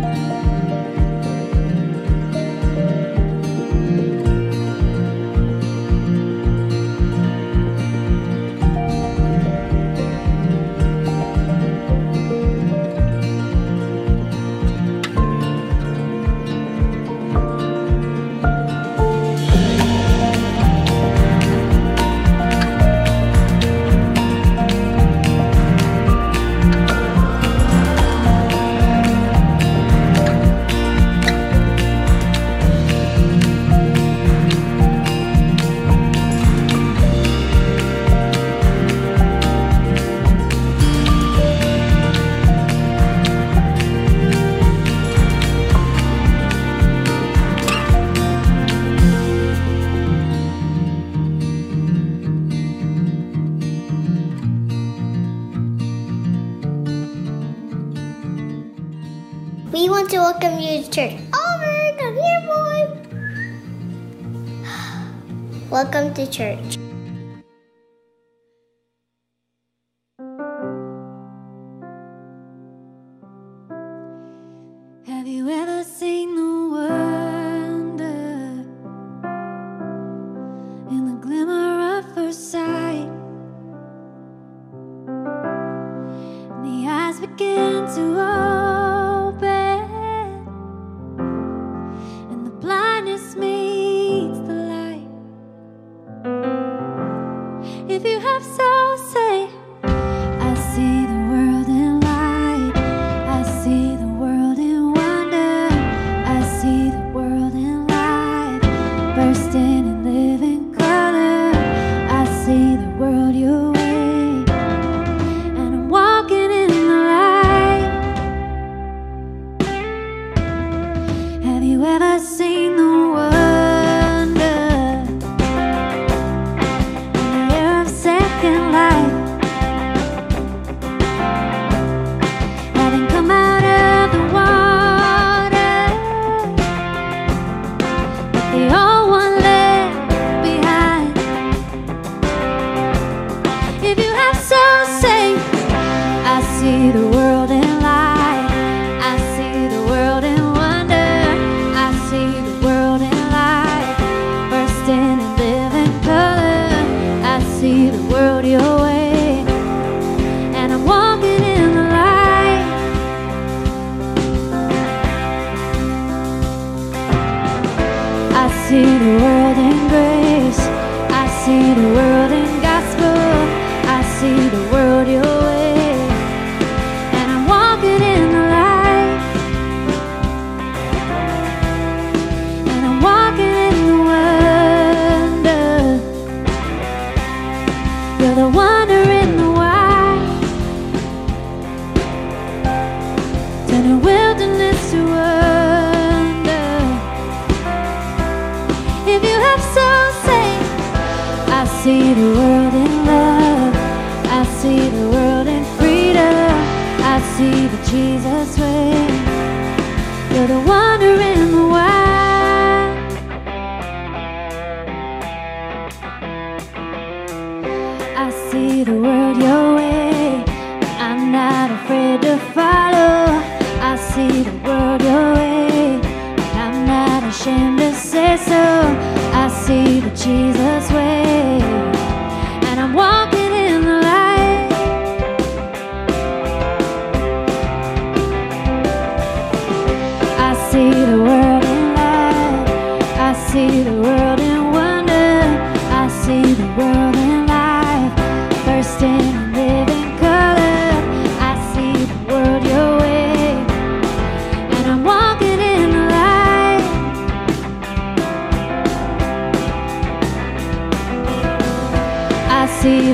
We To church.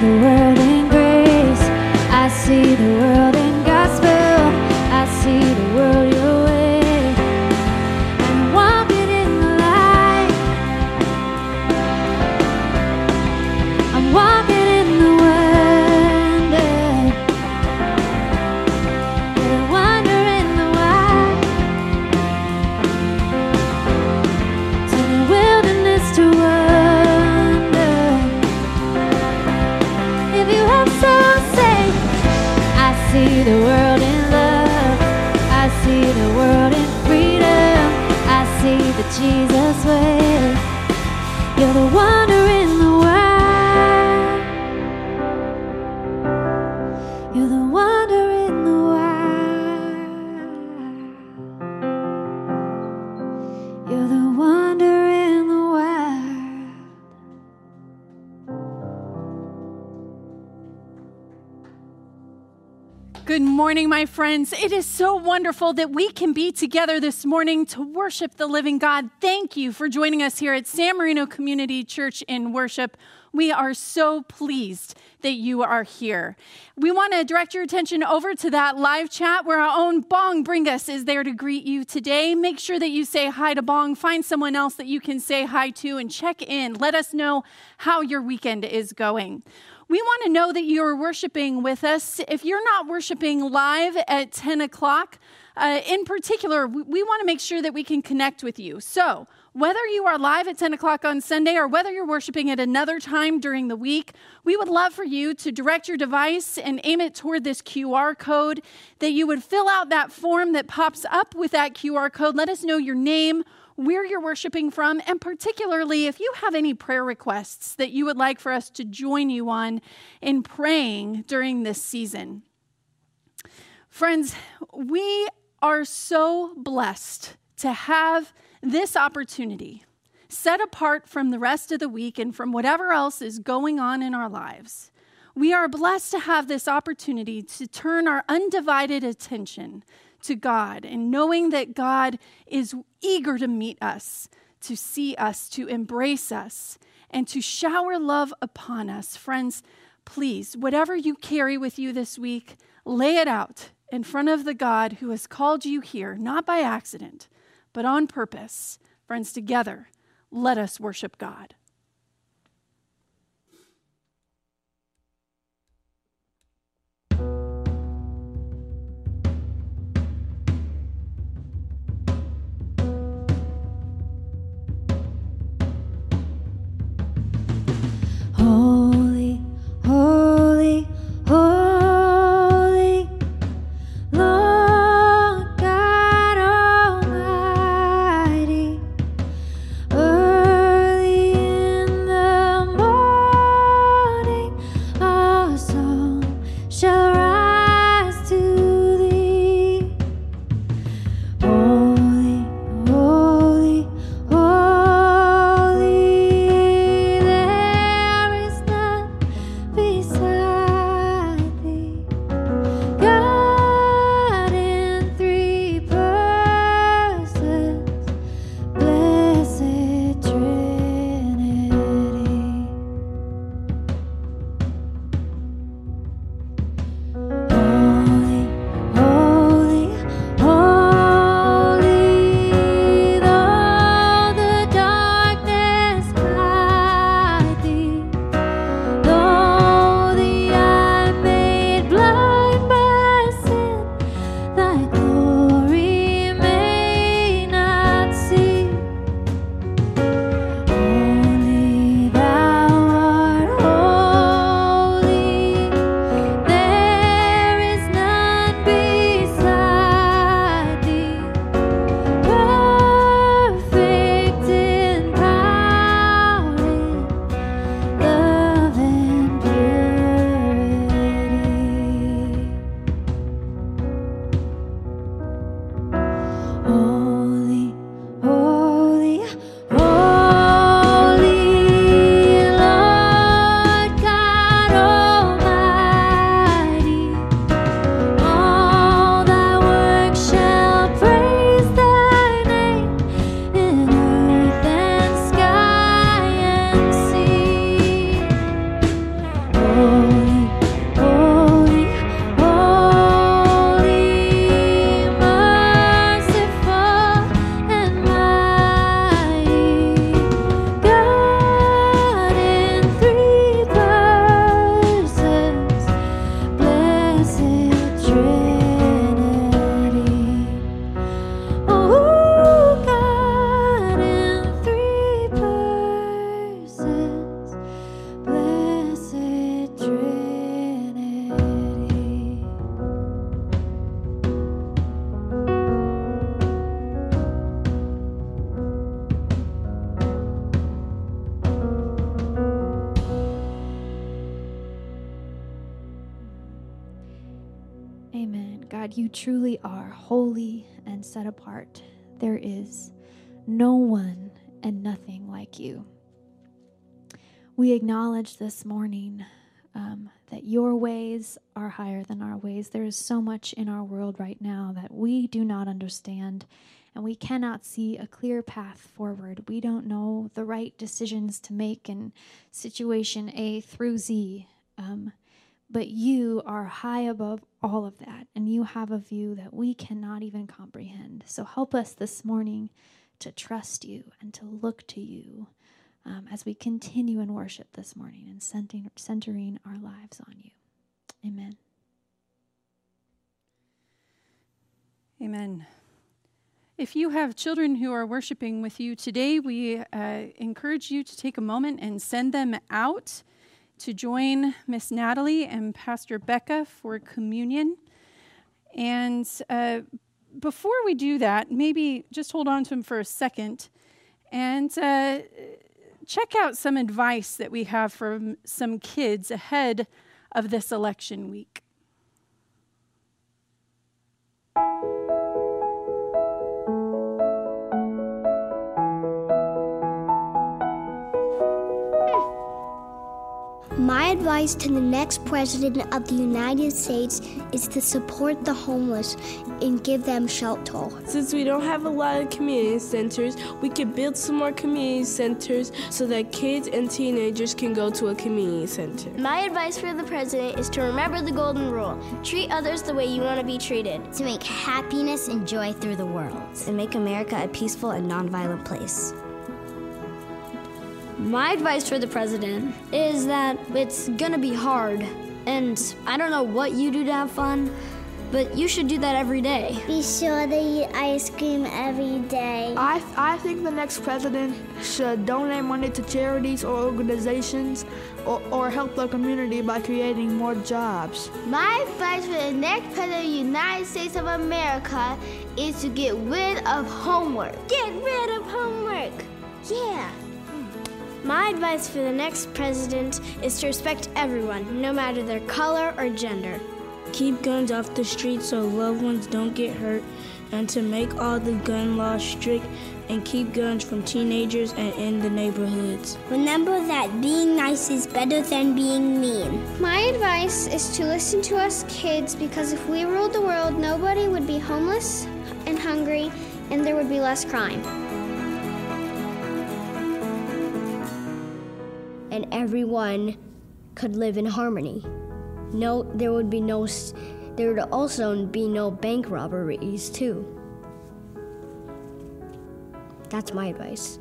The friends. It is so wonderful that we can be together this morning to worship the living God. Thank you for joining us here at San Marino Community Church in worship. We are so pleased that you are here. We want to direct your attention over to that live chat where our own Bong Bringus is there to greet you today. Make sure that you say hi to Bong. Find someone else that you can say hi to and check in. Let us know how your weekend is going. We want to know that you're worshiping with us. If you're not worshiping live at 10 o'clock, uh, in particular, we, we want to make sure that we can connect with you. So, whether you are live at 10 o'clock on Sunday or whether you're worshiping at another time during the week, we would love for you to direct your device and aim it toward this QR code, that you would fill out that form that pops up with that QR code. Let us know your name, where you're worshiping from, and particularly if you have any prayer requests that you would like for us to join you on in praying during this season. Friends, we are so blessed to have this opportunity set apart from the rest of the week and from whatever else is going on in our lives. We are blessed to have this opportunity to turn our undivided attention to God and knowing that God is eager to meet us, to see us, to embrace us, and to shower love upon us. Friends, please, whatever you carry with you this week, lay it out in front of the God who has called you here, not by accident, but on purpose. Friends, together, let us worship God. Acknowledge this morning um, that your ways are higher than our ways. There is so much in our world right now that we do not understand, and we cannot see a clear path forward. We don't know the right decisions to make in situation A through Z. Um, but you are high above all of that, and you have a view that we cannot even comprehend. So help us this morning to trust you and to look to you um, as we continue in worship this morning and centering, centering our lives on you. Amen. Amen. If you have children who are worshiping with you today, we uh, encourage you to take a moment and send them out to join Miss Natalie and Pastor Becca for communion. And uh, before we do that, maybe just hold on to them for a second and uh, check out some advice that we have from some kids ahead of this election week. My advice to the next president of the United States is to support the homeless and give them shelter. Since we don't have a lot of community centers, we could build some more community centers so that kids and teenagers can go to a community center. My advice for the president is to remember the golden rule treat others the way you want to be treated, to make happiness and joy through the world, and make America a peaceful and nonviolent place. My advice for the president is that it's gonna be hard, and I don't know what you do to have fun, but you should do that every day. Be sure to eat ice cream every day. I, I think the next president should donate money to charities or organizations or, or help the community by creating more jobs. My advice for the next president of the United States of America is to get rid of homework. Get rid of homework. Yeah. My advice for the next president is to respect everyone, no matter their color or gender. Keep guns off the streets so loved ones don't get hurt, and to make all the gun laws strict and keep guns from teenagers and in the neighborhoods. Remember that being nice is better than being mean. My advice is to listen to us kids because if we ruled the world, nobody would be homeless and hungry, and there would be less crime. And everyone could live in harmony. No, there would be no, there would also be no bank robberies too. That's my advice.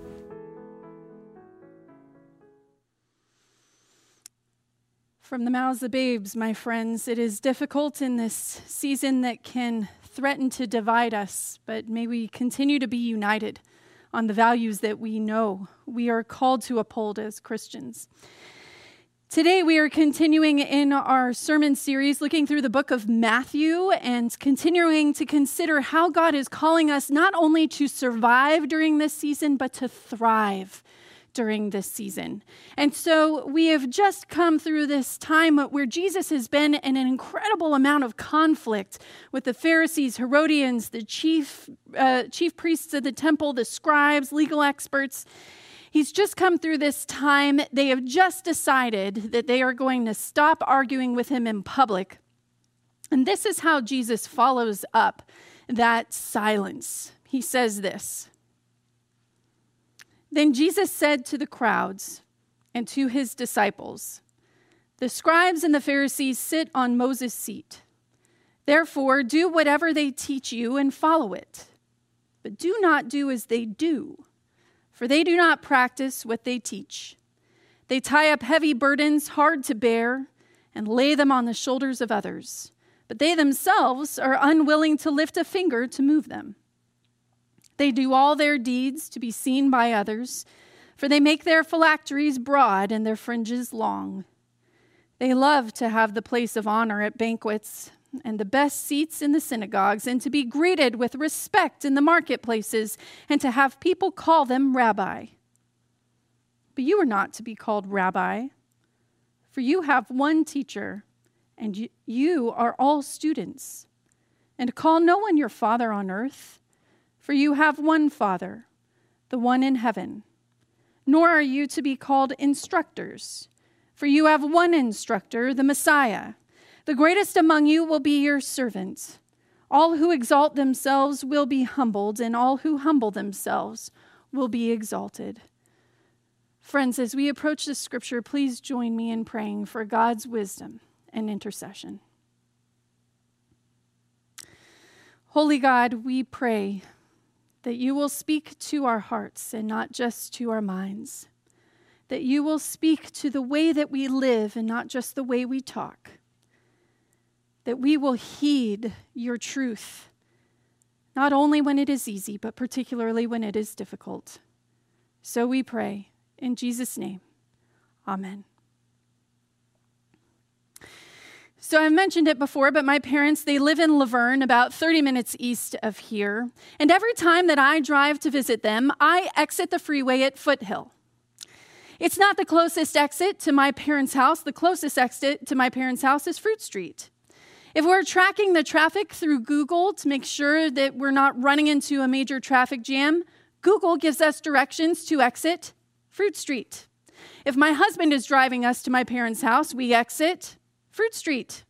From the mouths of babes, my friends, it is difficult in this season that can threaten to divide us, but may we continue to be united on the values that we know we are called to uphold as Christians. Today, we are continuing in our sermon series, looking through the book of Matthew and continuing to consider how God is calling us not only to survive during this season, but to thrive during this season. And so we have just come through this time where Jesus has been in an incredible amount of conflict with the Pharisees, Herodians, the chief, uh, chief priests of the temple, the scribes, legal experts. He's just come through this time. They have just decided that they are going to stop arguing with him in public. And this is how Jesus follows up that silence. He says this. Then Jesus said to the crowds and to his disciples, The scribes and the Pharisees sit on Moses' seat. Therefore, do whatever they teach you and follow it. But do not do as they do, for they do not practice what they teach. They tie up heavy burdens hard to bear and lay them on the shoulders of others, but they themselves are unwilling to lift a finger to move them. They do all their deeds to be seen by others, for they make their phylacteries broad and their fringes long. They love to have the place of honor at banquets and the best seats in the synagogues, and to be greeted with respect in the marketplaces, and to have people call them rabbi. But you are not to be called rabbi, for you have one teacher, and you, are all students. and call no one your father on earth, for you have one Father, the one in heaven. Nor are you to be called instructors, for you have one instructor, the Messiah. The greatest among you will be your servant. All who exalt themselves will be humbled, and all who humble themselves will be exalted. Friends, as we approach this scripture, please join me in praying for God's wisdom and intercession. Holy God, we pray that you will speak to our hearts and not just to our minds, that you will speak to the way that we live and not just the way we talk, that we will heed your truth, not only when it is easy, but particularly when it is difficult. So we pray in Jesus' name. Amen. So I've mentioned it before, but my parents, they live in La Verne, about 30 minutes east of here. And every time that I drive to visit them, I exit the freeway at Foothill. It's not the closest exit to my parents' house. The closest exit to my parents' house is Fruit Street. If we're tracking the traffic through Google to make sure that we're not running into a major traffic jam, Google gives us directions to exit Fruit Street. If my husband is driving us to my parents' house, we exit Fruit Street.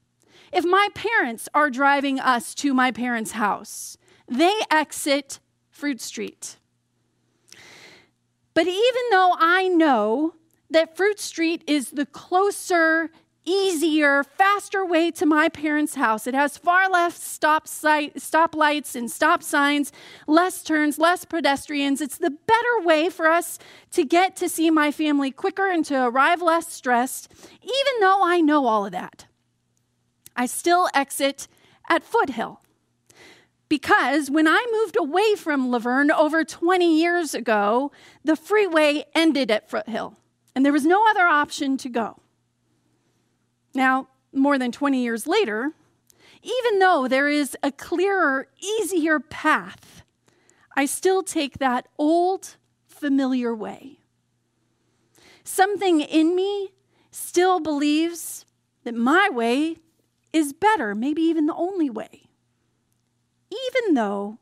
If my parents are driving us to my parents' house, they exit Fruit Street. But even though I know that Fruit Street is the closer, easier, faster way to my parents' house, it has far less stop, sight, stop lights and stop signs, less turns, less pedestrians. It's the better way for us to get to see my family quicker and to arrive less stressed, even though I know all of that. I still exit at Foothill. Because when I moved away from La Verne over 20 years ago, the freeway ended at Foothill, and there was no other option to go. Now, more than 20 years later, even though there is a clearer, easier path, I still take that old, familiar way. Something in me still believes that my way is better, maybe even the only way, even though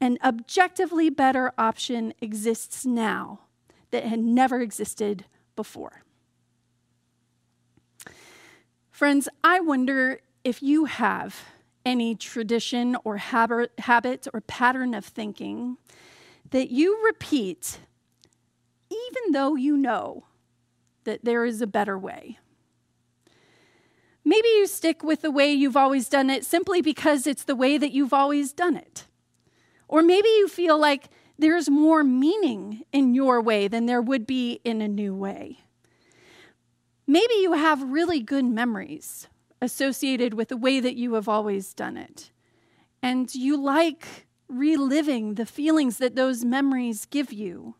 an objectively better option exists now that had never existed before. Friends, I wonder if you have any tradition or habit, or pattern of thinking that you repeat even though you know that there is a better way. Maybe you stick with the way you've always done it simply because it's the way that you've always done it. Or maybe you feel like there's more meaning in your way than there would be in a new way. Maybe you have really good memories associated with the way that you have always done it. And you like reliving the feelings that those memories give you.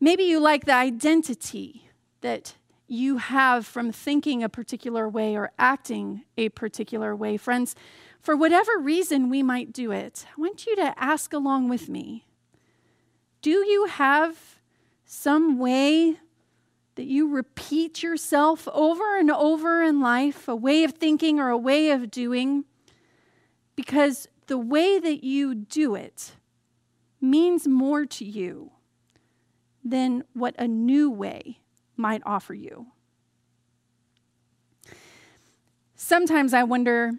Maybe you like the identity that you have from thinking a particular way or acting a particular way. Friends, for whatever reason we might do it, I want you to ask along with me Do you have some way that you repeat yourself over and over in life, a way of thinking or a way of doing? Because the way that you do it means more to you than what a new way might offer you. Sometimes I wonder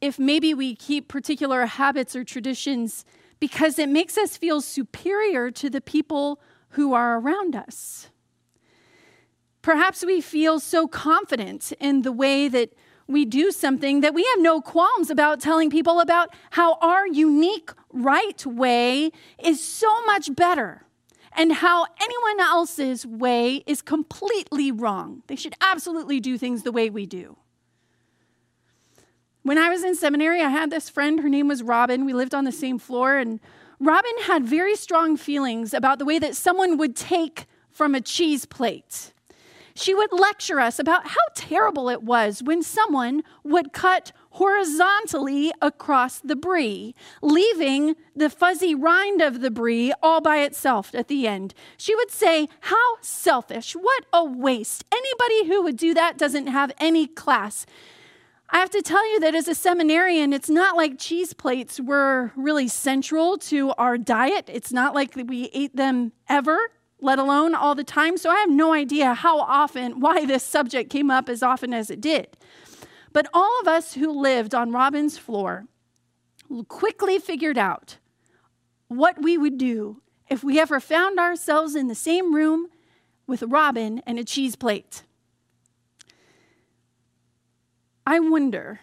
if maybe we keep particular habits or traditions because it makes us feel superior to the people who are around us. Perhaps we feel so confident in the way that we do something that we have no qualms about telling people about how our unique right way is so much better and how anyone else's way is completely wrong. They should absolutely do things the way we do. When I was in seminary, I had this friend. Her name was Robin. We lived on the same floor, and Robin had very strong feelings about the way that someone would take from a cheese plate. She would lecture us about how terrible it was when someone would cut horizontally across the brie, leaving the fuzzy rind of the brie all by itself at the end. She would say, How selfish! What a waste! Anybody who would do that doesn't have any class. I have to tell you that as a seminarian, it's not like cheese plates were really central to our diet. It's not like we ate them ever, let alone all the time. So I have no idea how often, why this subject came up as often as it did. But all of us who lived on Robin's floor quickly figured out what we would do if we ever found ourselves in the same room with Robin and a cheese plate. I wonder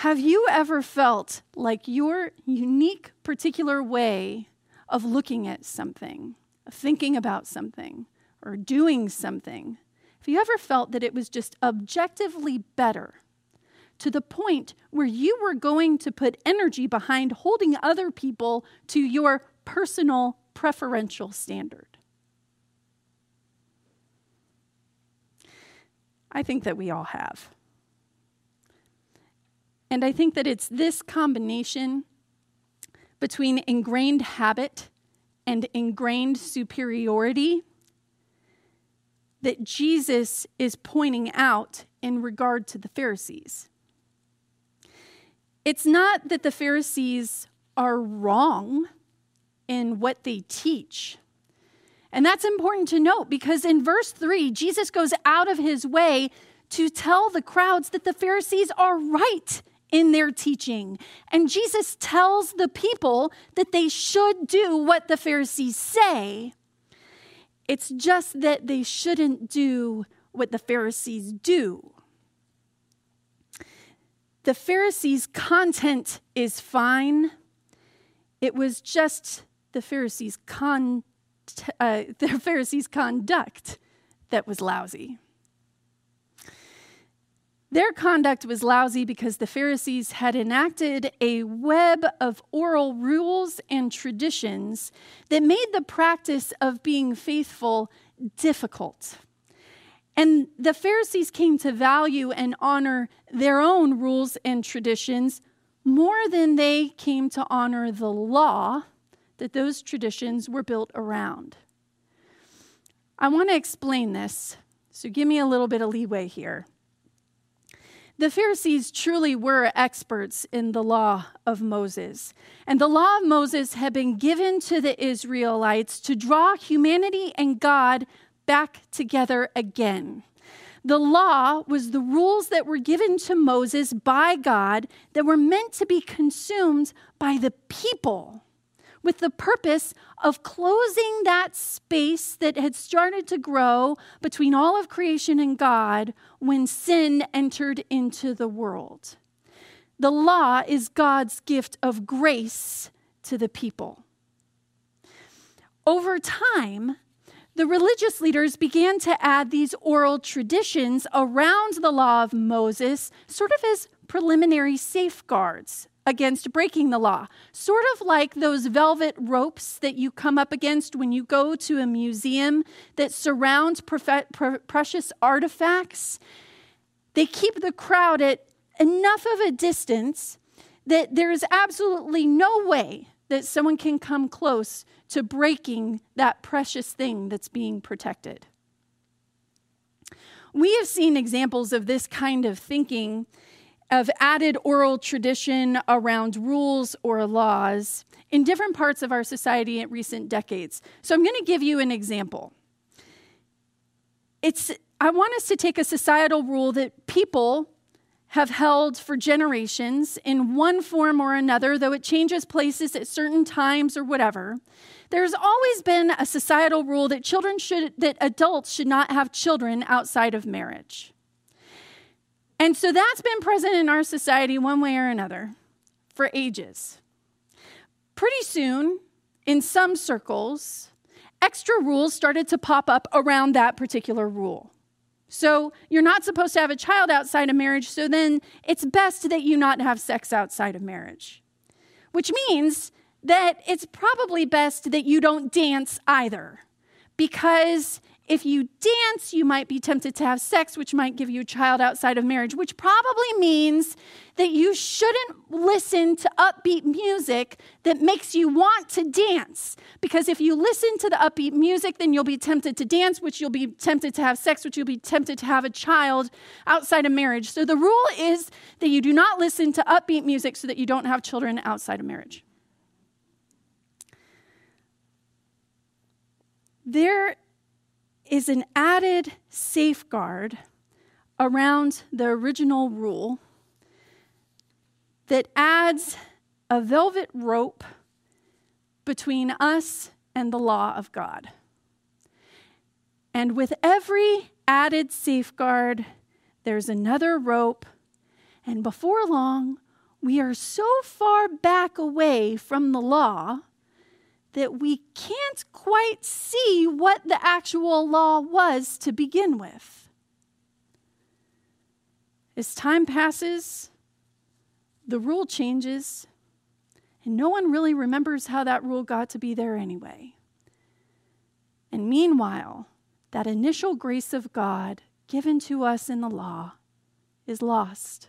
have you ever felt like your unique, particular way of looking at something, thinking about something, or doing something? Have you ever felt that it was just objectively better to the point where you were going to put energy behind holding other people to your personal preferential standard? I think that we all have. And I think that it's this combination between ingrained habit and ingrained superiority that Jesus is pointing out in regard to the Pharisees. It's not that the Pharisees are wrong in what they teach. And that's important to note because in verse 3, Jesus goes out of his way to tell the crowds that the Pharisees are right in their teaching. And Jesus tells the people that they should do what the Pharisees say. It's just that they shouldn't do what the Pharisees do. The Pharisees' content is fine. It was just the Pharisees' con- uh, the Pharisees' conduct that was lousy. Their conduct was lousy because the Pharisees had enacted a web of oral rules and traditions that made the practice of being faithful difficult. And the Pharisees came to value and honor their own rules and traditions more than they came to honor the law that those traditions were built around. I want to explain this, so give me a little bit of leeway here. The Pharisees truly were experts in the law of Moses. And the law of Moses had been given to the Israelites to draw humanity and God back together again. The law was the rules that were given to Moses by God that were meant to be consumed by the people with the purpose of closing that space that had started to grow between all of creation and God when sin entered into the world. The law is God's gift of grace to the people. Over time, the religious leaders began to add these oral traditions around the law of Moses, sort of as preliminary safeguards against breaking the law. Sort of like those velvet ropes that you come up against when you go to a museum that surrounds precious artifacts. They keep the crowd at enough of a distance that there is absolutely no way that someone can come close to breaking that precious thing that's being protected. We have seen examples of this kind of thinking of added oral tradition around rules or laws in different parts of our society in recent decades. So I'm going to give you an example. It's I want us to take a societal rule that people have held for generations in one form or another, though it changes places at certain times or whatever. There's always been a societal rule that children should that adults should not have children outside of marriage. And so that's been present in our society one way or another for ages. Pretty soon, in some circles, extra rules started to pop up around that particular rule. So you're not supposed to have a child outside of marriage, so then it's best that you not have sex outside of marriage. Which means that it's probably best that you don't dance either, because if you dance, you might be tempted to have sex, which might give you a child outside of marriage, which probably means that you shouldn't listen to upbeat music that makes you want to dance. Because if you listen to the upbeat music, then you'll be tempted to dance, which you'll be tempted to have sex, which you'll be tempted to have a child outside of marriage. So the rule is that you do not listen to upbeat music so that you don't have children outside of marriage. There is an added safeguard around the original rule that adds a velvet rope between us and the law of God. And with every added safeguard, there's another rope. And before long, we are so far back away from the law that we can't quite see what the actual law was to begin with. As time passes, the rule changes, and no one really remembers how that rule got to be there anyway. And meanwhile, that initial grace of God given to us in the law is lost.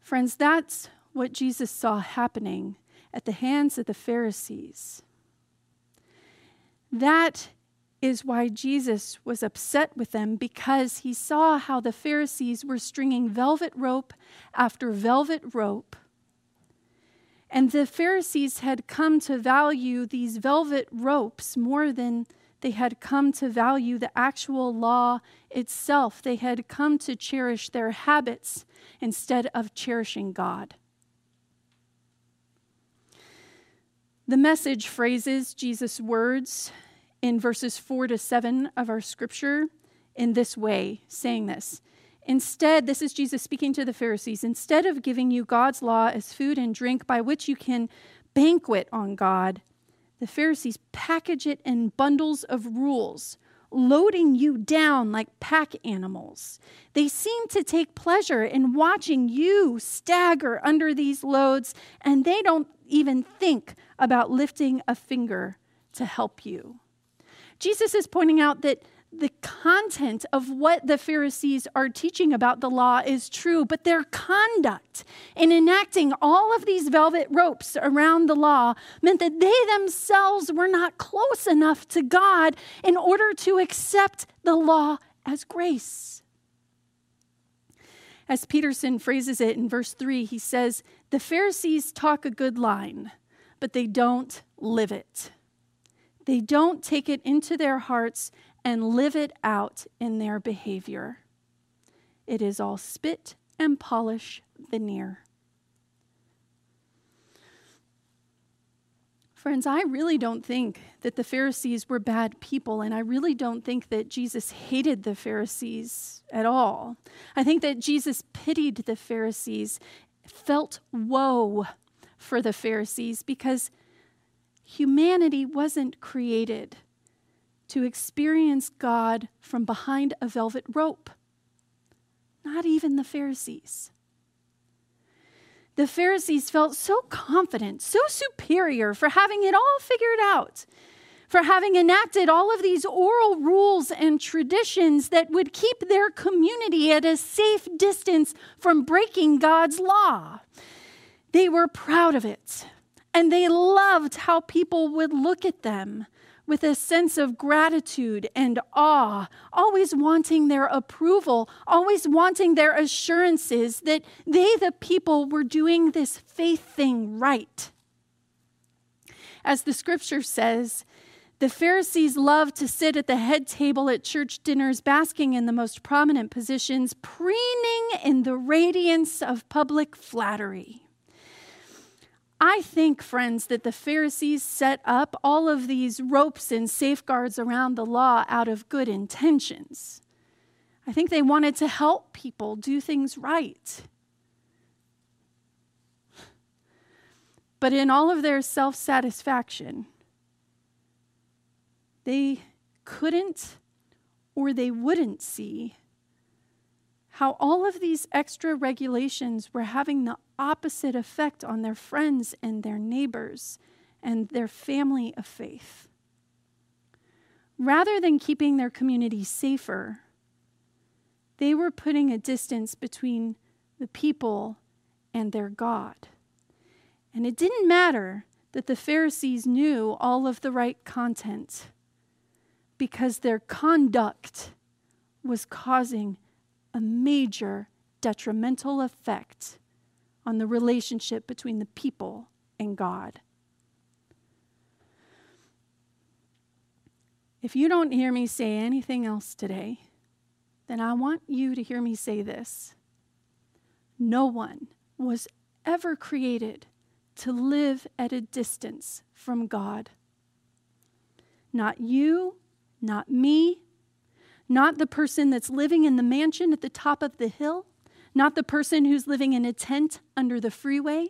Friends, that's what Jesus saw happening at the hands of the Pharisees. That is why Jesus was upset with them because he saw how the Pharisees were stringing velvet rope after velvet rope. And the Pharisees had come to value these velvet ropes more than they had come to value the actual law itself. They had come to cherish their habits instead of cherishing God. The message phrases Jesus' words in verses 4 to 7 of our scripture in this way, saying this. Instead, this is Jesus speaking to the Pharisees. Instead of giving you God's law as food and drink by which you can banquet on God, the Pharisees package it in bundles of rules, loading you down like pack animals. They seem to take pleasure in watching you stagger under these loads, and they don't even think about lifting a finger to help you. Jesus is pointing out that the content of what the Pharisees are teaching about the law is true, but their conduct in enacting all of these velvet ropes around the law meant that they themselves were not close enough to God in order to accept the law as grace. As Peterson phrases it in verse 3, he says, The Pharisees talk a good line, but they don't live it. They don't take it into their hearts and live it out in their behavior. It is all spit and polish veneer. Friends, I really don't think that the Pharisees were bad people, and I really don't think that Jesus hated the Pharisees at all. I think that Jesus pitied the Pharisees, felt woe for the Pharisees because humanity wasn't created to experience God from behind a velvet rope. Not even the Pharisees. The Pharisees felt so confident, so superior for having it all figured out, for having enacted all of these oral rules and traditions that would keep their community at a safe distance from breaking God's law. They were proud of it, and they loved how people would look at them with a sense of gratitude and awe, always wanting their approval, always wanting their assurances that they, the people, were doing this faith thing right. As the scripture says, the Pharisees loved to sit at the head table at church dinners, basking in the most prominent positions, preening in the radiance of public flattery. I think, friends, that the Pharisees set up all of these ropes and safeguards around the law out of good intentions. I think they wanted to help people do things right. But in all of their self satisfaction, they couldn't or they wouldn't see how all of these extra regulations were having the opposite effect on their friends and their neighbors and their family of faith. rather than keeping their community safer, they were putting a distance between the people and their God. And it didn't matter that the Pharisees knew all of the right content because their conduct was causing a major detrimental effect on the relationship between the people and God. If you don't hear me say anything else today, then I want you to hear me say this. No one was ever created to live at a distance from God. Not you, not me, not the person that's living in the mansion at the top of the hill, not the person who's living in a tent under the freeway,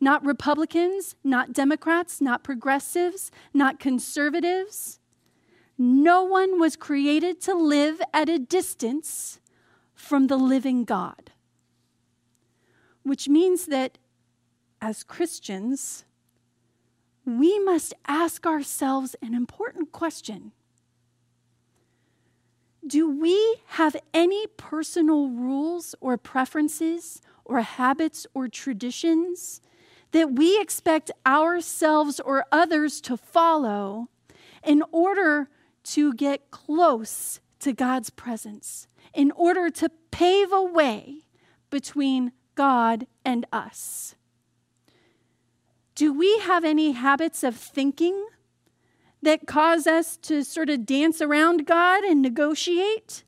not Republicans, not Democrats, not progressives, not conservatives. No one was created to live at a distance from the living God. Which means that as Christians, we must ask ourselves an important question do we have any personal rules or preferences or habits or traditions that we expect ourselves or others to follow in order to get close to God's presence, in order to pave a way between God and us? Do we have any habits of thinking that cause us to sort of dance around God and negotiate?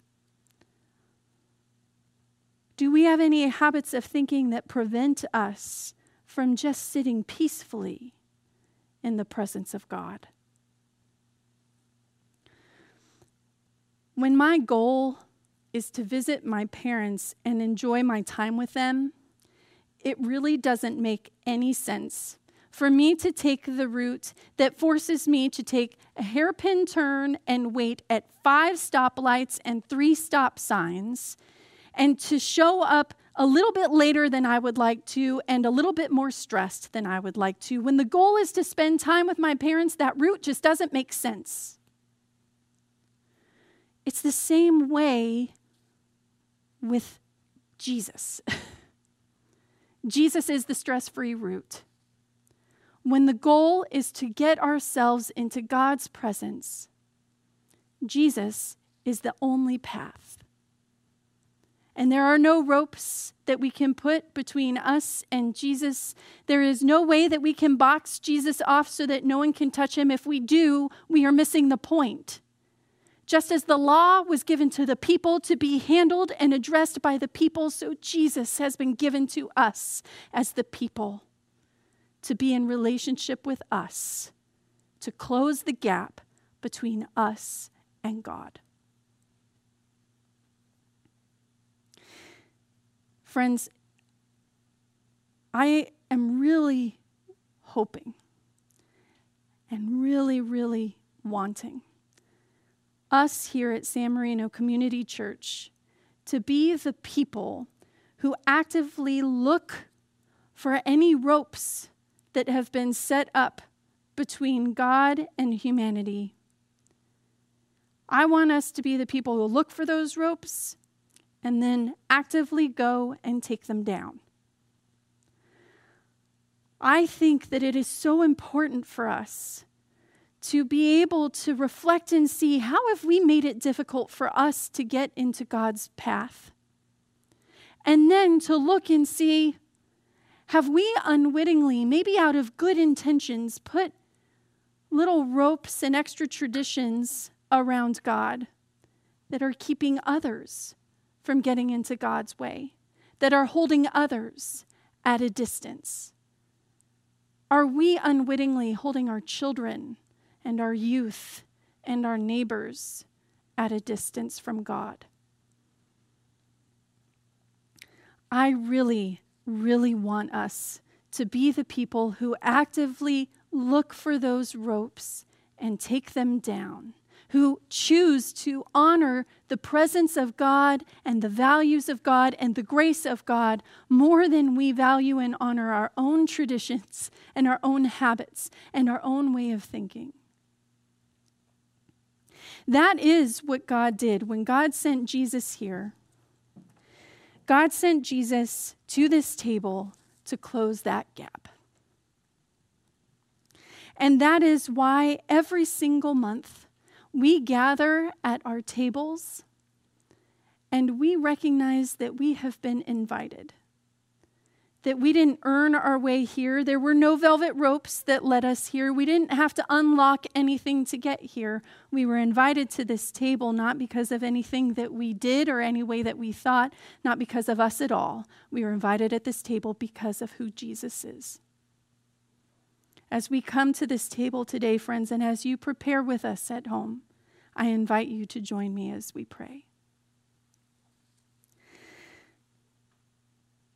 Do we have any habits of thinking that prevent us from just sitting peacefully in the presence of God? When my goal is to visit my parents and enjoy my time with them, it really doesn't make any sense for me to take the route that forces me to take a hairpin turn and wait at five stoplights and three stop signs, and to show up a little bit later than I would like to and a little bit more stressed than I would like to. When the goal is to spend time with my parents, that route just doesn't make sense. It's the same way with Jesus. Jesus is the stress free route when the goal is to get ourselves into God's presence, Jesus is the only path. And there are no ropes that we can put between us and Jesus. There is no way that we can box Jesus off so that no one can touch him. If we do, we are missing the point. Just as the law was given to the people to be handled and addressed by the people, so Jesus has been given to us as the people to be in relationship with us, to close the gap between us and God. Friends, I am really hoping and really, really wanting us here at San Marino Community Church to be the people who actively look for any ropes that have been set up between God and humanity. I want us to be the people who look for those ropes and then actively go and take them down. I think that it is so important for us to be able to reflect and see how have we made it difficult for us to get into God's path? And then to look and see have we unwittingly, maybe out of good intentions, put little ropes and extra traditions around God that are keeping others from getting into God's way, that are holding others at a distance? Are we unwittingly holding our children and our youth and our neighbors at a distance from God? I really really want us to be the people who actively look for those ropes and take them down, who choose to honor the presence of God and the values of God and the grace of God more than we value and honor our own traditions and our own habits and our own way of thinking. That is what God did when God sent Jesus here. God sent Jesus to this table to close that gap. And that is why every single month we gather at our tables and we recognize that we have been invited that we didn't earn our way here. There were no velvet ropes that led us here. We didn't have to unlock anything to get here. We were invited to this table not because of anything that we did or any way that we thought, not because of us at all. We were invited at this table because of who Jesus is. As we come to this table today, friends, and as you prepare with us at home, I invite you to join me as we pray.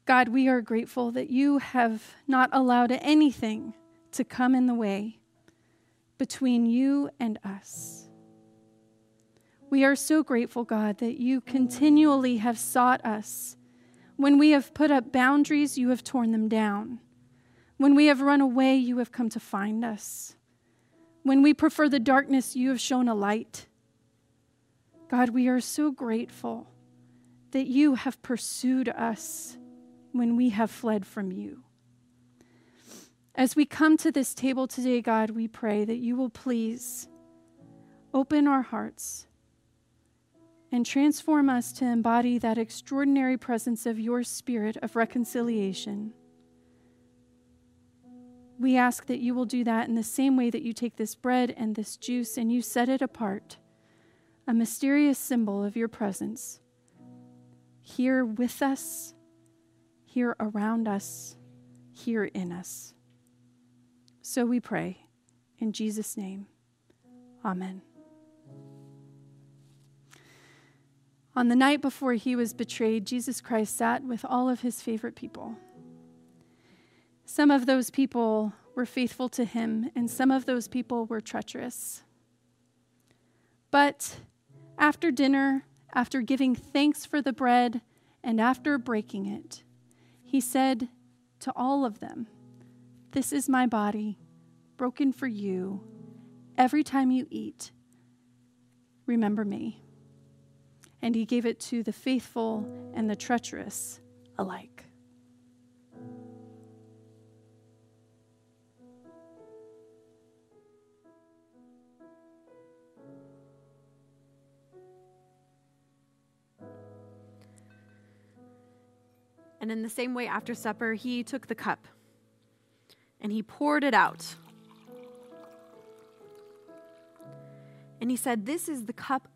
God, we are grateful that you have not allowed anything to come in the way between you and us. We are so grateful, God, that you continually have sought us. When we have put up boundaries, you have torn them down. When we have run away, you have come to find us. When we prefer the darkness, you have shown a light. God, we are so grateful that you have pursued us when we have fled from you. As we come to this table today, God, we pray that you will please open our hearts and transform us to embody that extraordinary presence of your spirit of reconciliation. We ask that you will do that in the same way that you take this bread and this juice and you set it apart, a mysterious symbol of your presence here with us here around us, here in us. So we pray. In Jesus' name, Amen. On the night before he was betrayed, Jesus Christ sat with all of his favorite people. Some of those people were faithful to him, and some of those people were treacherous. But after dinner, after giving thanks for the bread, and after breaking it, he said to all of them, This is my body, broken for you. Every time you eat, remember me. And he gave it to the faithful and the treacherous alike. And in the same way, after supper, he took the cup and he poured it out. And he said, This is the cup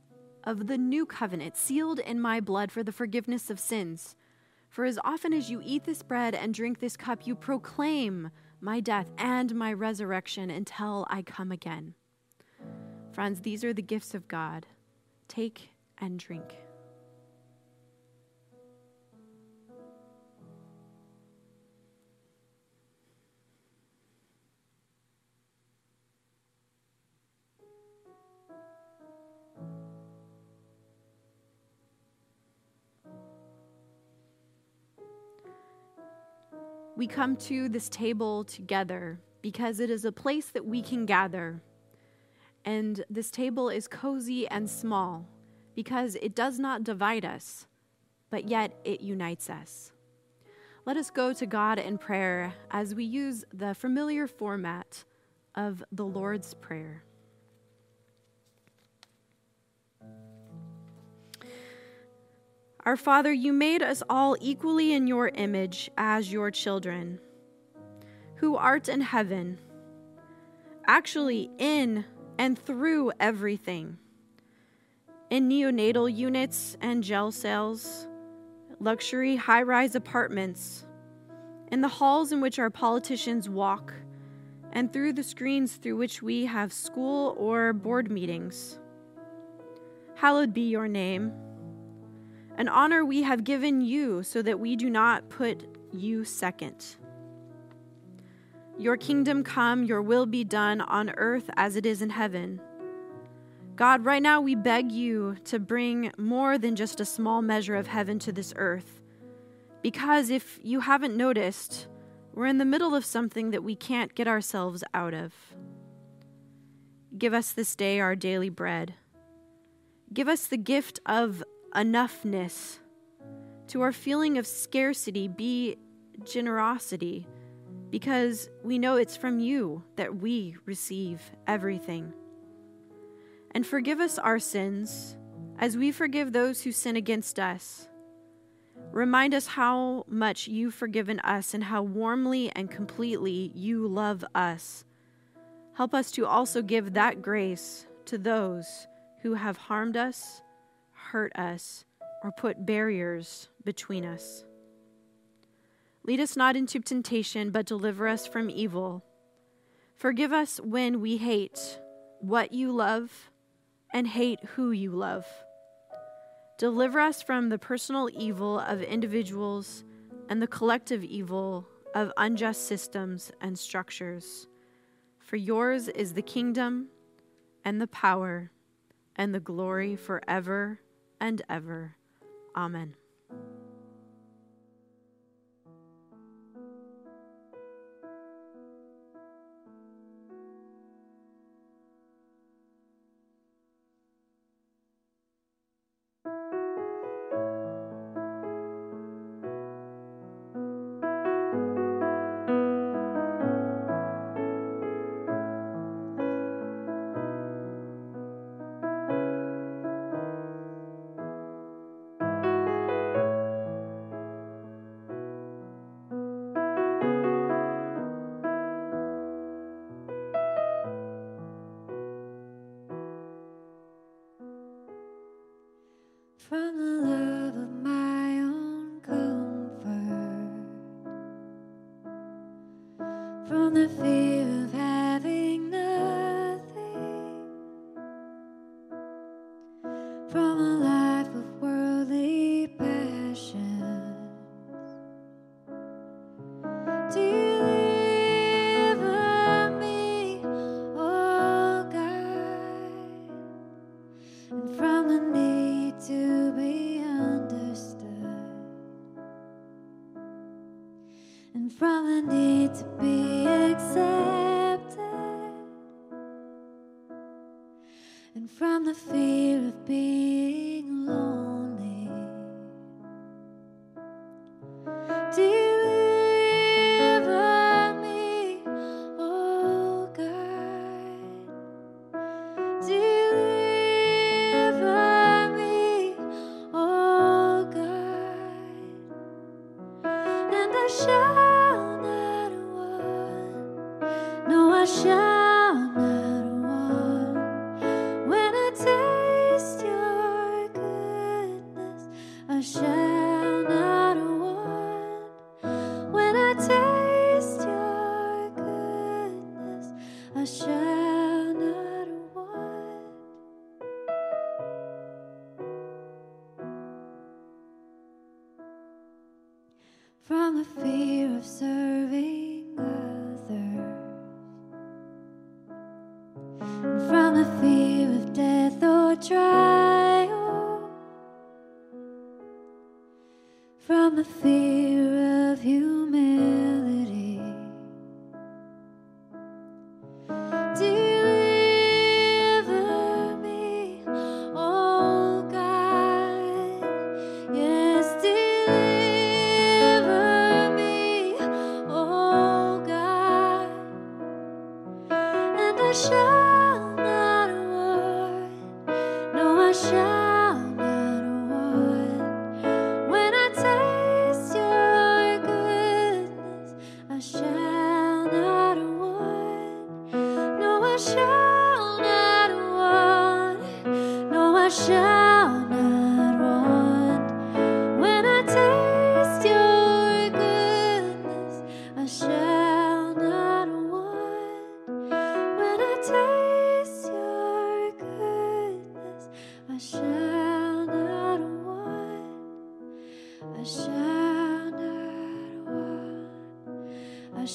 of the new covenant, sealed in my blood for the forgiveness of sins. For as often as you eat this bread and drink this cup, you proclaim my death and my resurrection until I come again. Friends, these are the gifts of God. Take and drink. We come to this table together because it is a place that we can gather. And this table is cozy and small because it does not divide us, but yet it unites us. Let us go to God in prayer as we use the familiar format of the Lord's Prayer. Our Father, you made us all equally in your image as your children, who art in heaven, actually in and through everything. In neonatal units and jail cells, luxury high rise apartments, in the halls in which our politicians walk, and through the screens through which we have school or board meetings. Hallowed be your name an honor we have given you so that we do not put you second. Your kingdom come, your will be done on earth as it is in heaven. God, right now we beg you to bring more than just a small measure of heaven to this earth. Because if you haven't noticed, we're in the middle of something that we can't get ourselves out of. Give us this day our daily bread. Give us the gift of enoughness. To our feeling of scarcity, be generosity, because we know it's from you that we receive everything. And forgive us our sins as we forgive those who sin against us. Remind us how much you've forgiven us and how warmly and completely you love us. Help us to also give that grace to those who have harmed us, hurt us, or put barriers between us. Lead us not into temptation, but deliver us from evil. Forgive us when we hate what you love and hate who you love. Deliver us from the personal evil of individuals and the collective evil of unjust systems and structures. For yours is the kingdom and the power and the glory forever and ever. Amen.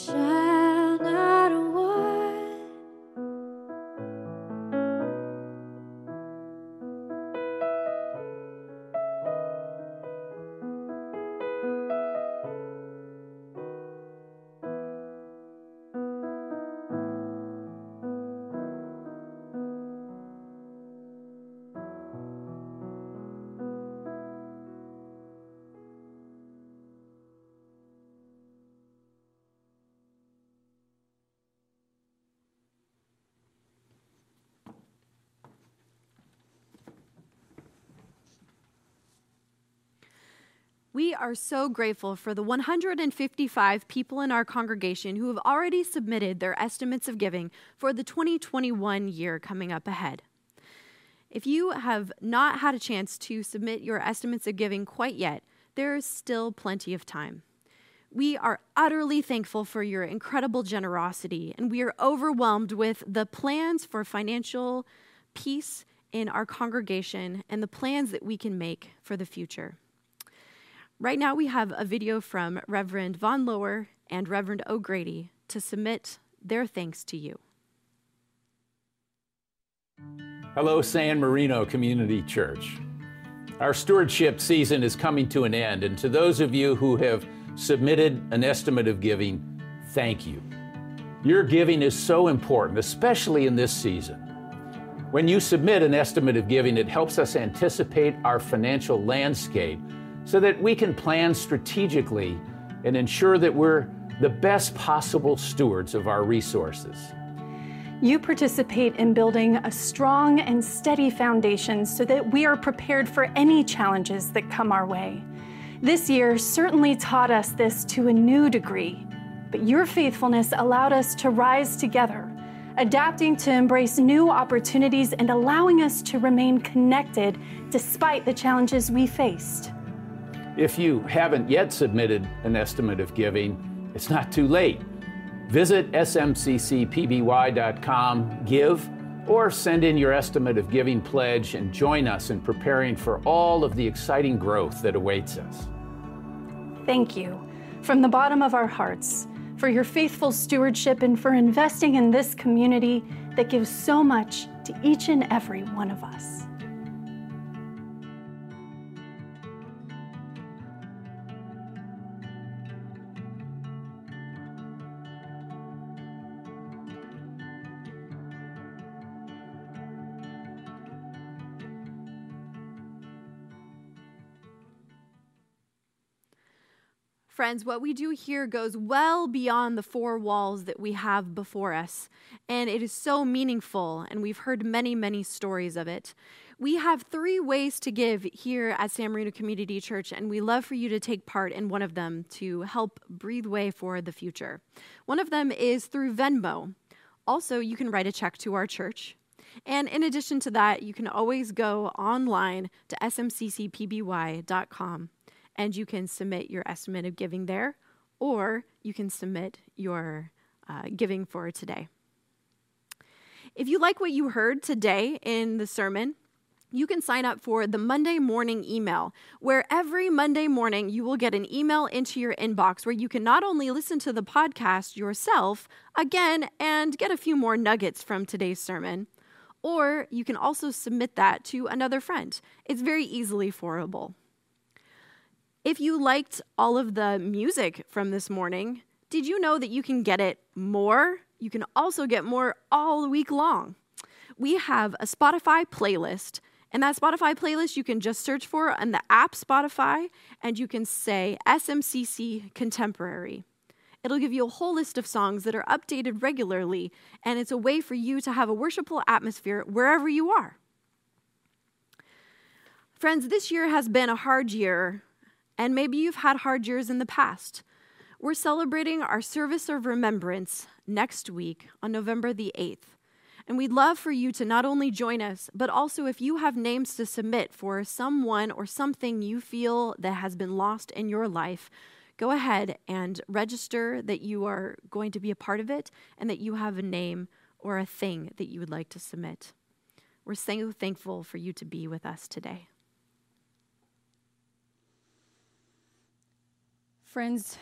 I We are so grateful for the 155 people in our congregation who have already submitted their estimates of giving for the 2021 year coming up ahead. If you have not had a chance to submit your estimates of giving quite yet, there is still plenty of time. We are utterly thankful for your incredible generosity, and we are overwhelmed with the plans for financial peace in our congregation and the plans that we can make for the future. Right now, we have a video from Reverend Von Lower and Reverend O'Grady to submit their thanks to you. Hello, San Marino Community Church. Our stewardship season is coming to an end, and to those of you who have submitted an estimate of giving, thank you. Your giving is so important, especially in this season. When you submit an estimate of giving, it helps us anticipate our financial landscape so that we can plan strategically and ensure that we're the best possible stewards of our resources. You participate in building a strong and steady foundation so that we are prepared for any challenges that come our way. This year certainly taught us this to a new degree, but your faithfulness allowed us to rise together, adapting to embrace new opportunities and allowing us to remain connected despite the challenges we faced. If you haven't yet submitted an estimate of giving, it's not too late. Visit smccpby.com, give, or send in your estimate of giving pledge and join us in preparing for all of the exciting growth that awaits us. Thank you from the bottom of our hearts for your faithful stewardship and for investing in this community that gives so much to each and every one of us. Friends, what we do here goes well beyond the four walls that we have before us, and it is so meaningful, and we've heard many, many stories of it. We have three ways to give here at San Marino Community Church, and we love for you to take part in one of them to help breathe way for the future. One of them is through Venmo. Also, you can write a check to our church. And in addition to that, you can always go online to smccpby.com and you can submit your estimate of giving there, or you can submit your uh, giving for today. If you like what you heard today in the sermon, you can sign up for the Monday morning email, where every Monday morning you will get an email into your inbox where you can not only listen to the podcast yourself again and get a few more nuggets from today's sermon, or you can also submit that to another friend. It's very easily forwardable. If you liked all of the music from this morning, did you know that you can get it more? You can also get more all week long. We have a Spotify playlist, and that Spotify playlist you can just search for on the app Spotify, and you can say SMCC Contemporary. It'll give you a whole list of songs that are updated regularly, and it's a way for you to have a worshipful atmosphere wherever you are. Friends, this year has been a hard year and maybe you've had hard years in the past. We're celebrating our service of remembrance next week on November the 8th. And we'd love for you to not only join us, but also if you have names to submit for someone or something you feel that has been lost in your life, go ahead and register that you are going to be a part of it and that you have a name or a thing that you would like to submit. We're so thankful for you to be with us today. Friends,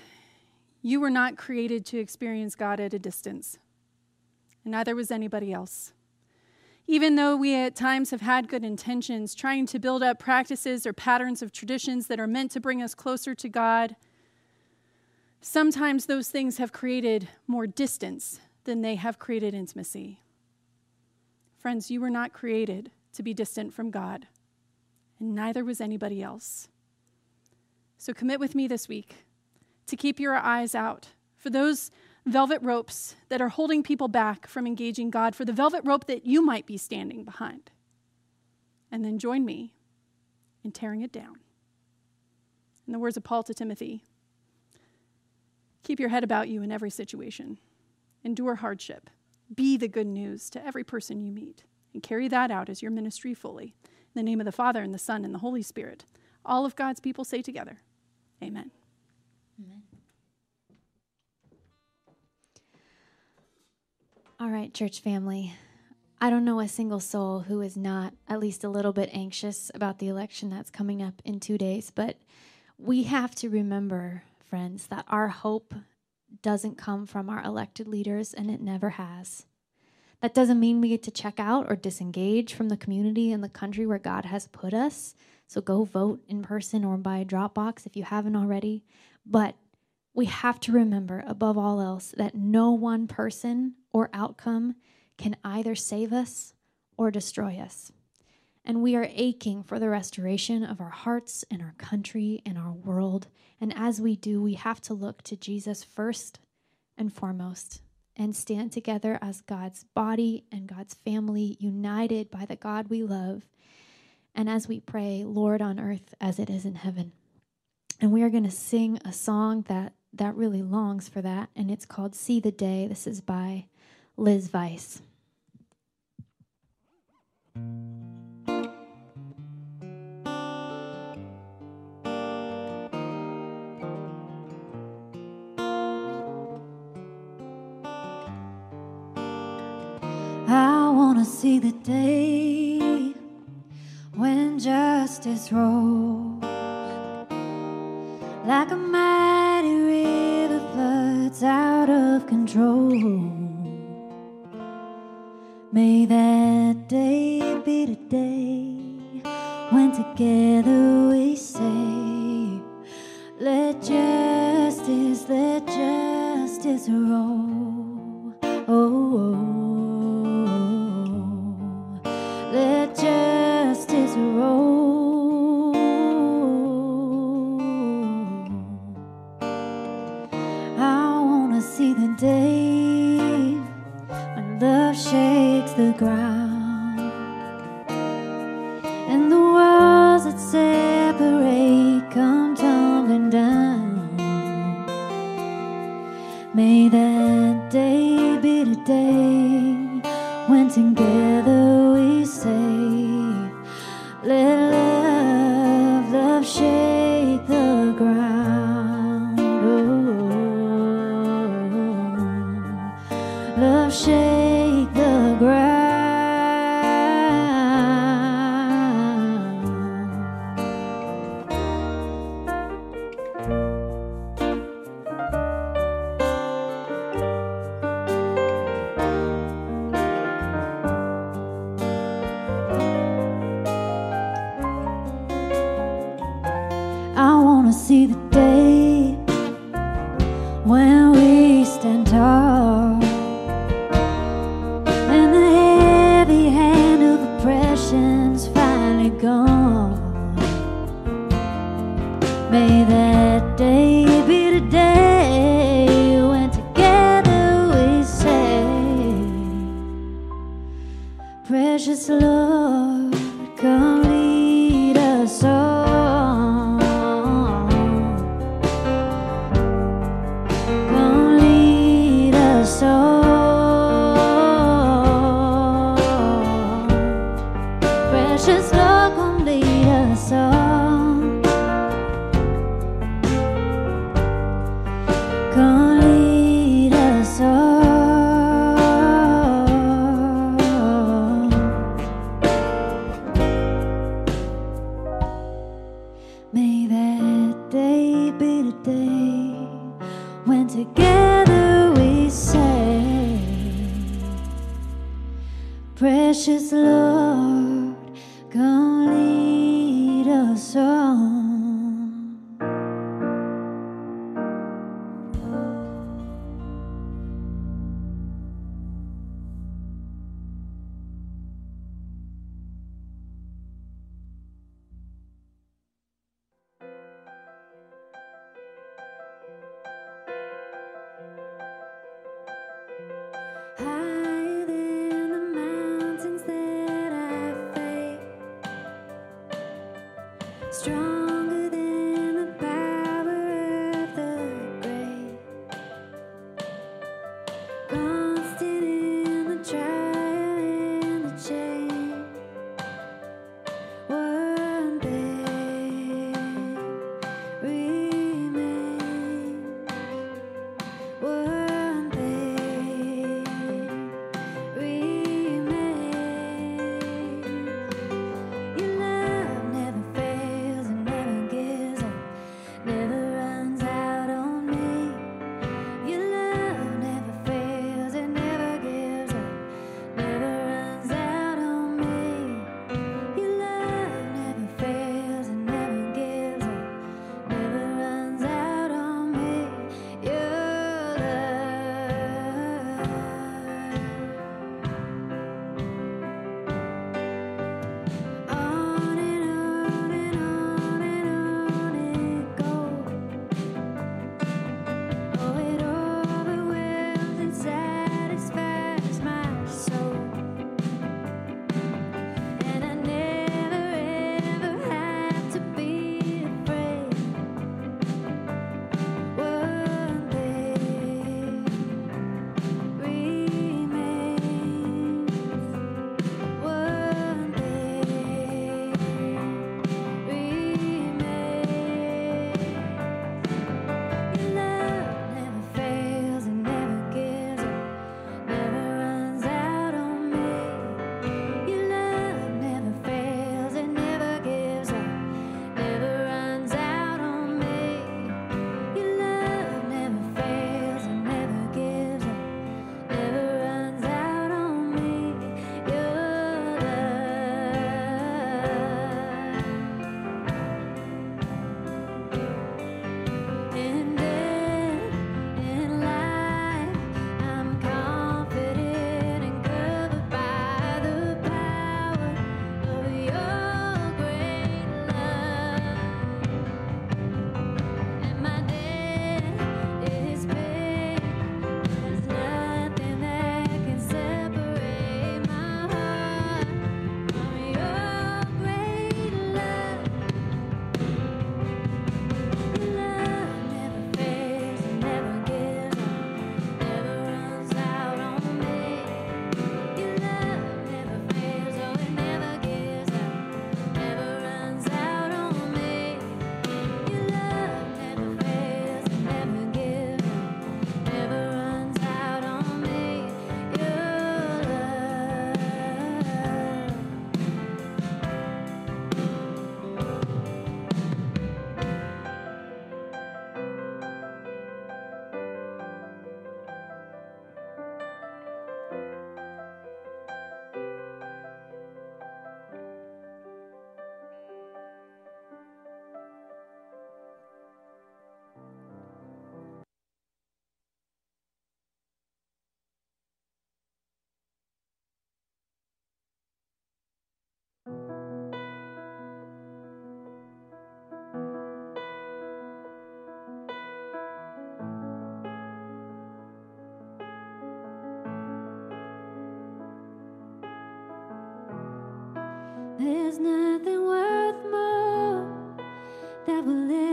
you were not created to experience God at a distance, and neither was anybody else. Even though we at times have had good intentions, trying to build up practices or patterns of traditions that are meant to bring us closer to God, sometimes those things have created more distance than they have created intimacy. Friends, you were not created to be distant from God, and neither was anybody else. So commit with me this week to keep your eyes out for those velvet ropes that are holding people back from engaging God, for the velvet rope that you might be standing behind. And then join me in tearing it down. In the words of Paul to Timothy, keep your head about you in every situation, endure hardship, be the good news to every person you meet, and carry that out as your ministry fully. In the name of the Father, and the Son, and the Holy Spirit. All of God's people say together, Amen. All right, church family. I don't know a single soul who is not at least a little bit anxious about the election that's coming up in two days, but we have to remember, friends, that our hope doesn't come from our elected leaders, and it never has. That doesn't mean we get to check out or disengage from the community and the country where God has put us. So go vote in person or by Dropbox if you haven't already. But we have to remember, above all else, that no one person or outcome can either save us or destroy us. And we are aching for the restoration of our hearts and our country and our world. And as we do, we have to look to Jesus first and foremost and stand together as God's body and God's family, united by the God we love. And as we pray, Lord on earth as it is in heaven. And we are going to sing a song that that really longs for that, and it's called See the Day. This is by Liz Weiss. I want to see the day when justice rolls like a mighty river floods out of control. May that day be the day when together love shake strong. nothing worth more that will live.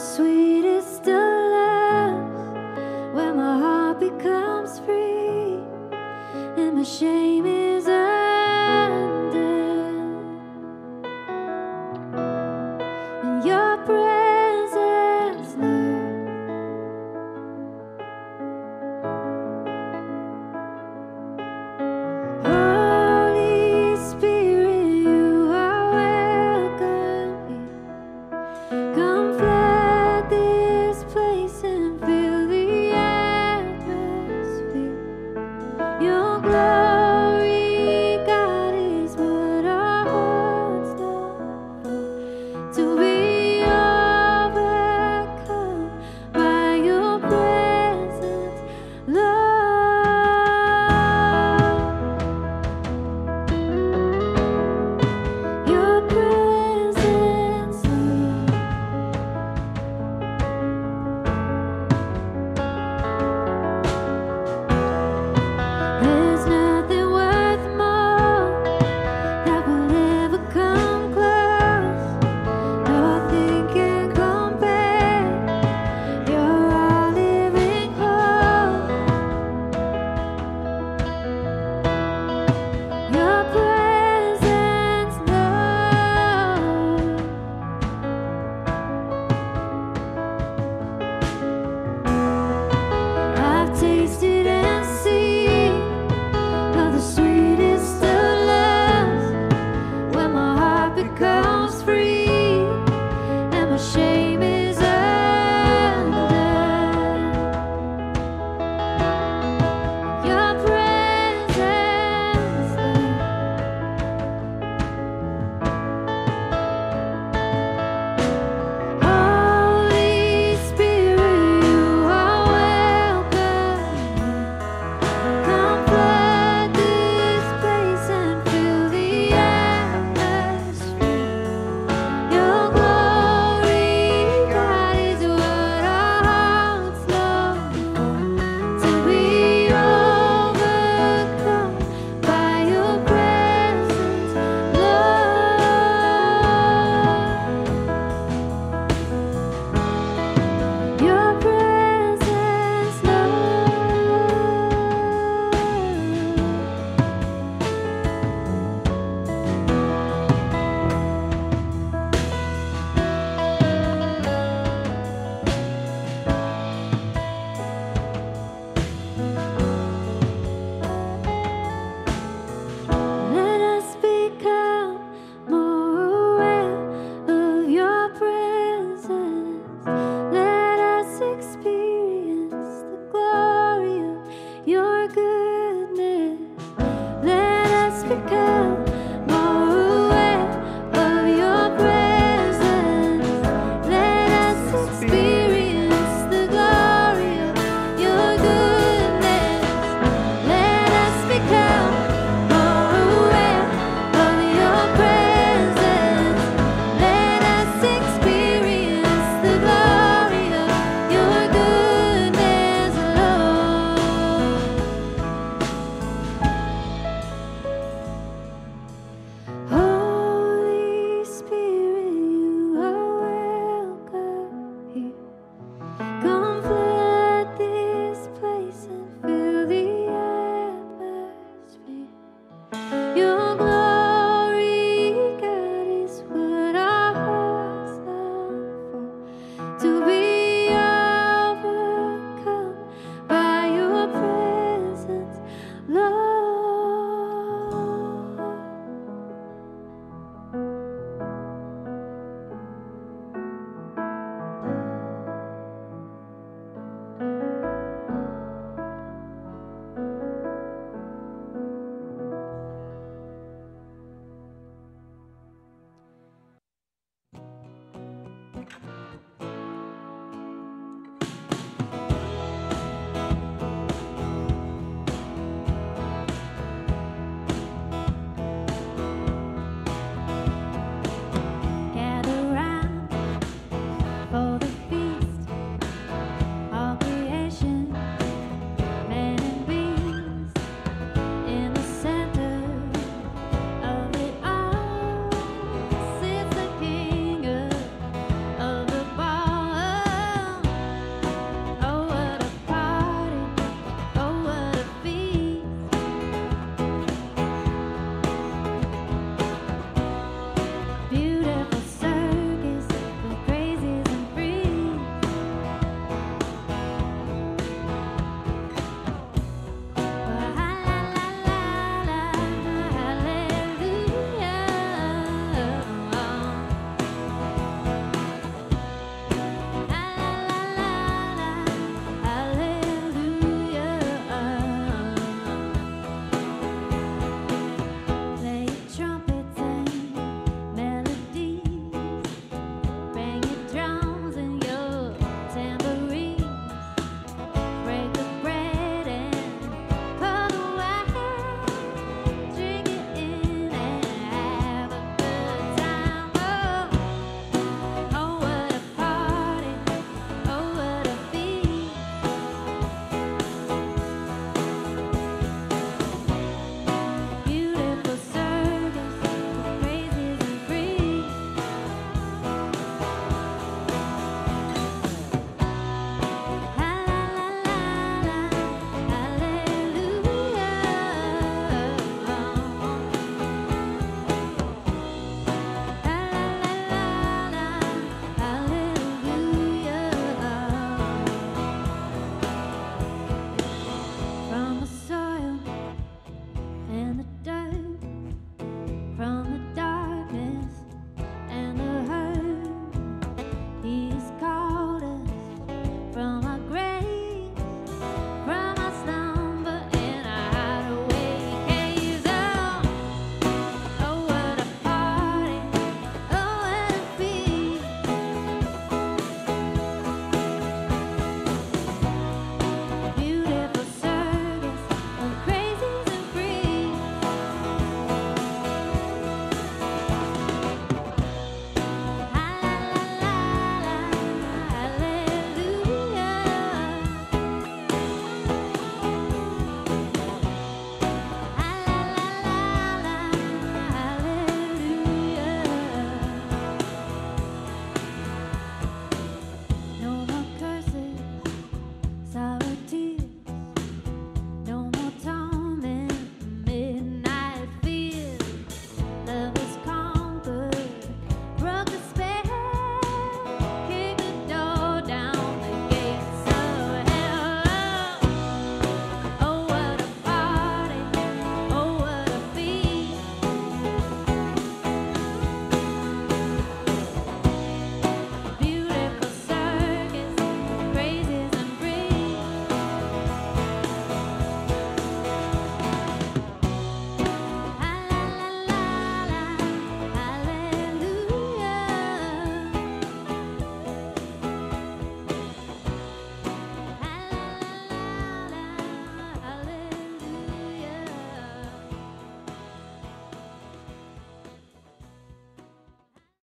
Become